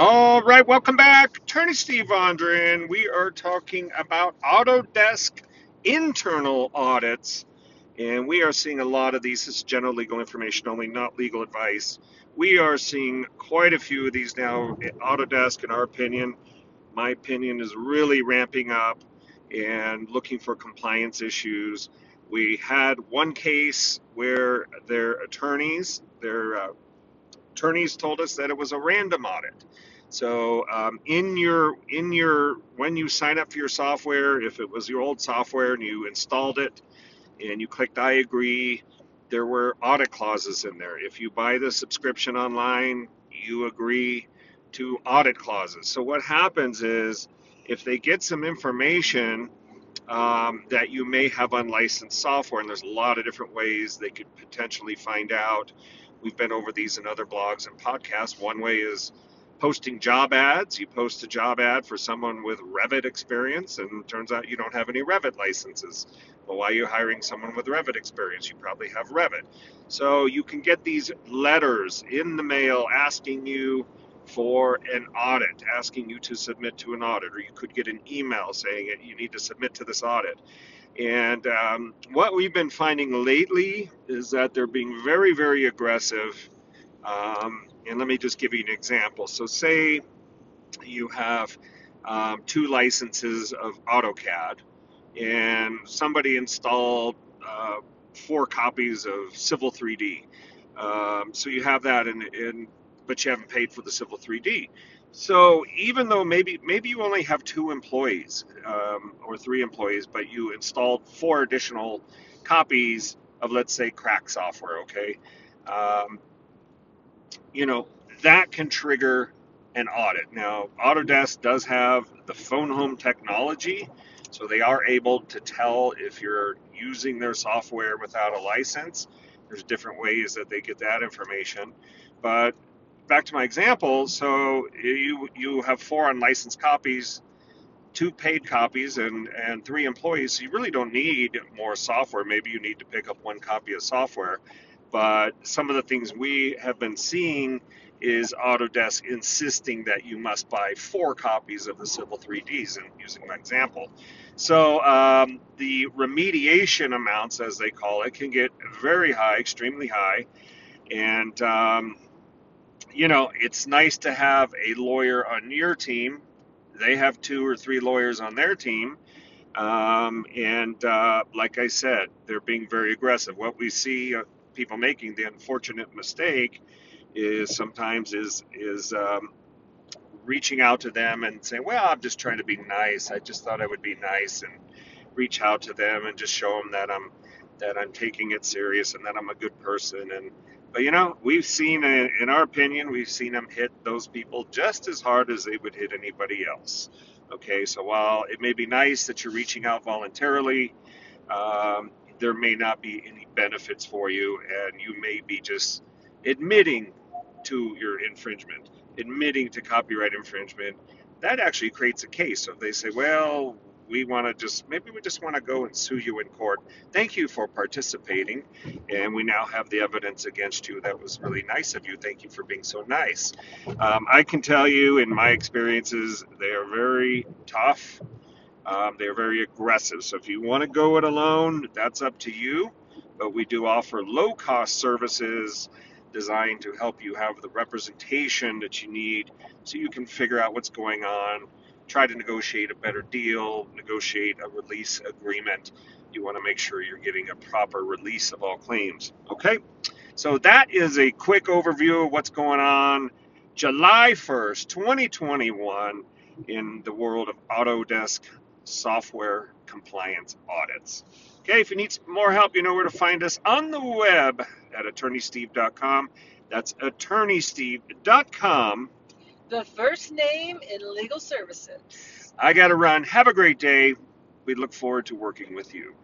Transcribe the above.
All right, welcome back. Attorney Steve Vondran. We are talking about Autodesk internal audits, and we are seeing a lot of these. This is general legal information only, not legal advice. We are seeing quite a few of these now. Autodesk, in our opinion, my opinion, is really ramping up and looking for compliance issues. We had one case where their attorneys, their uh, attorneys told us that it was a random audit. So um, in your in your when you sign up for your software, if it was your old software and you installed it and you clicked I agree, there were audit clauses in there. If you buy the subscription online, you agree to audit clauses. So what happens is if they get some information um, that you may have unlicensed software, and there's a lot of different ways they could potentially find out. We've been over these in other blogs and podcasts. One way is posting job ads. You post a job ad for someone with Revit experience, and it turns out you don't have any Revit licenses. Well, why are you hiring someone with Revit experience? You probably have Revit. So you can get these letters in the mail asking you for an audit, asking you to submit to an audit, or you could get an email saying that you need to submit to this audit. And um, what we've been finding lately is that they're being very, very aggressive. Um, and let me just give you an example. So, say you have um, two licenses of AutoCAD, and somebody installed uh, four copies of Civil 3D. Um, so you have that, in, in, but you haven't paid for the Civil 3D. So even though maybe maybe you only have two employees um, or three employees, but you installed four additional copies of let's say crack software, okay, um, you know that can trigger an audit. Now Autodesk does have the phone home technology, so they are able to tell if you're using their software without a license. There's different ways that they get that information, but back to my example, so you you have four unlicensed copies, two paid copies, and and three employees. So you really don't need more software. Maybe you need to pick up one copy of software. But some of the things we have been seeing is Autodesk insisting that you must buy four copies of the Civil 3Ds, and using my example. So um, the remediation amounts, as they call it, can get very high, extremely high, and um, you know, it's nice to have a lawyer on your team. They have two or three lawyers on their team. Um, and uh, like I said, they're being very aggressive. What we see uh, people making the unfortunate mistake is sometimes is is um, reaching out to them and saying, "Well, I'm just trying to be nice. I just thought I would be nice and reach out to them and just show them that I'm that I'm taking it serious and that I'm a good person and but you know, we've seen, in our opinion, we've seen them hit those people just as hard as they would hit anybody else. Okay, so while it may be nice that you're reaching out voluntarily, um, there may not be any benefits for you, and you may be just admitting to your infringement, admitting to copyright infringement. That actually creates a case. So if they say, well, we want to just maybe we just want to go and sue you in court. Thank you for participating, and we now have the evidence against you. That was really nice of you. Thank you for being so nice. Um, I can tell you, in my experiences, they are very tough. Um, they are very aggressive. So if you want to go it alone, that's up to you. But we do offer low cost services designed to help you have the representation that you need so you can figure out what's going on try to negotiate a better deal, negotiate a release agreement. You want to make sure you're getting a proper release of all claims. Okay? So that is a quick overview of what's going on July 1st, 2021, in the world of Autodesk software compliance audits. Okay, if you need more help, you know where to find us on the web at attorneysteve.com. That's attorneysteve.com the first name in legal services. I got to run. Have a great day. We look forward to working with you.